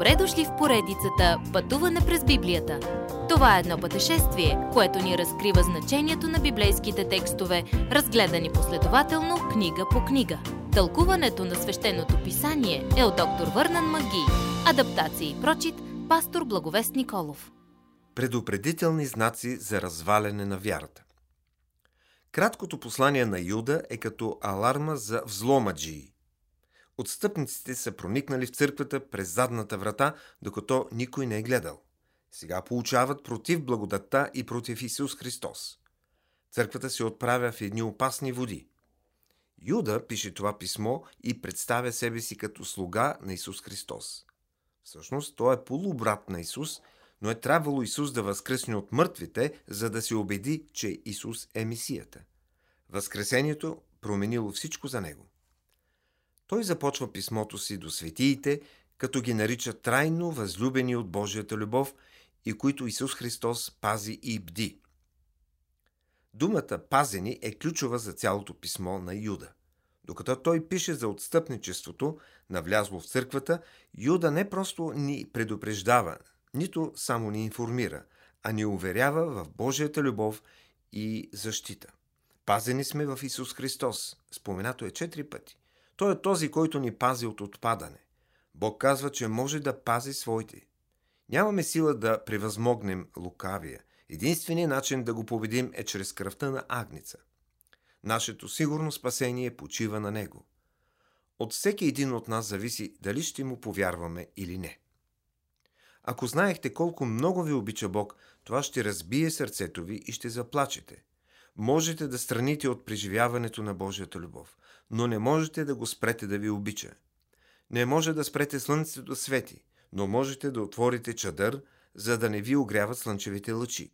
Добре дошли в поредицата Пътуване през Библията. Това е едно пътешествие, което ни разкрива значението на библейските текстове, разгледани последователно книга по книга. Тълкуването на свещеното писание е от доктор Върнан Маги. Адаптация и прочит, пастор Благовест Николов. Предупредителни знаци за разваляне на вярата. Краткото послание на Юда е като аларма за взломаджии. Отстъпниците са проникнали в църквата през задната врата, докато никой не е гледал. Сега получават против благодатта и против Исус Христос. Църквата се отправя в едни опасни води. Юда пише това писмо и представя себе си като слуга на Исус Христос. Всъщност, той е полубрат на Исус, но е трябвало Исус да възкръсне от мъртвите, за да се убеди, че Исус е Месията. Възкресението променило всичко за него. Той започва писмото си до светиите, като ги нарича трайно възлюбени от Божията любов и които Исус Христос пази и бди. Думата пазени е ключова за цялото писмо на Юда. Докато той пише за отстъпничеството, навлязло в църквата, Юда не просто ни предупреждава, нито само ни информира, а ни уверява в Божията любов и защита. Пазени сме в Исус Христос. Споменато е четири пъти. Той е този, който ни пази от отпадане. Бог казва, че може да пази своите. Нямаме сила да превъзмогнем лукавия. Единственият начин да го победим е чрез кръвта на агница. Нашето сигурно спасение почива на него. От всеки един от нас зависи дали ще му повярваме или не. Ако знаехте колко много ви обича Бог, това ще разбие сърцето ви и ще заплачете. Можете да страните от преживяването на Божията любов, но не можете да го спрете да ви обича. Не може да спрете слънцето да свети, но можете да отворите чадър, за да не ви огряват слънчевите лъчи.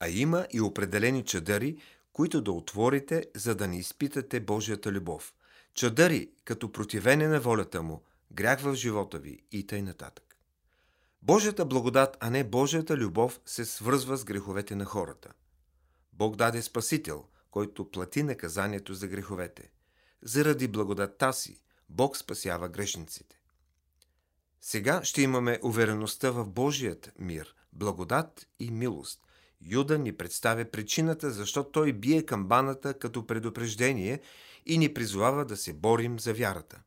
А има и определени чадъри, които да отворите, за да не изпитате Божията любов. Чадъри, като противене на волята му, грях в живота ви и тъй нататък. Божията благодат, а не Божията любов се свързва с греховете на хората. Бог даде Спасител, който плати наказанието за греховете. Заради благодатта си, Бог спасява грешниците. Сега ще имаме увереността в Божият мир, благодат и милост. Юда ни представя причината, защо той бие камбаната като предупреждение и ни призовава да се борим за вярата.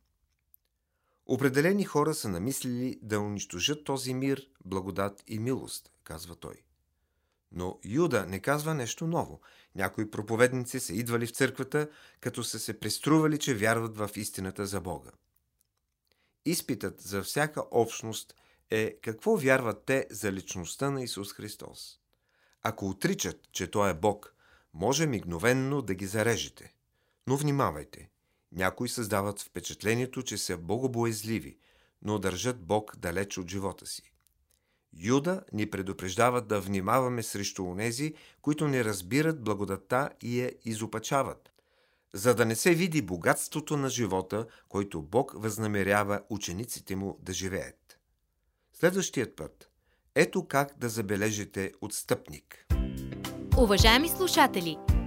Определени хора са намислили да унищожат този мир, благодат и милост, казва той. Но Юда не казва нещо ново. Някои проповедници са идвали в църквата, като са се престрували, че вярват в истината за Бога. Изпитът за всяка общност е какво вярват те за личността на Исус Христос. Ако отричат, че Той е Бог, може мигновенно да ги зарежете. Но внимавайте. Някои създават впечатлението, че са богобоязливи, но държат Бог далеч от живота си. Юда ни предупреждава да внимаваме срещу онези, които не разбират благодата и я изопачават, за да не се види богатството на живота, който Бог възнамерява учениците му да живеят. Следващият път. Ето как да забележите отстъпник. Уважаеми слушатели,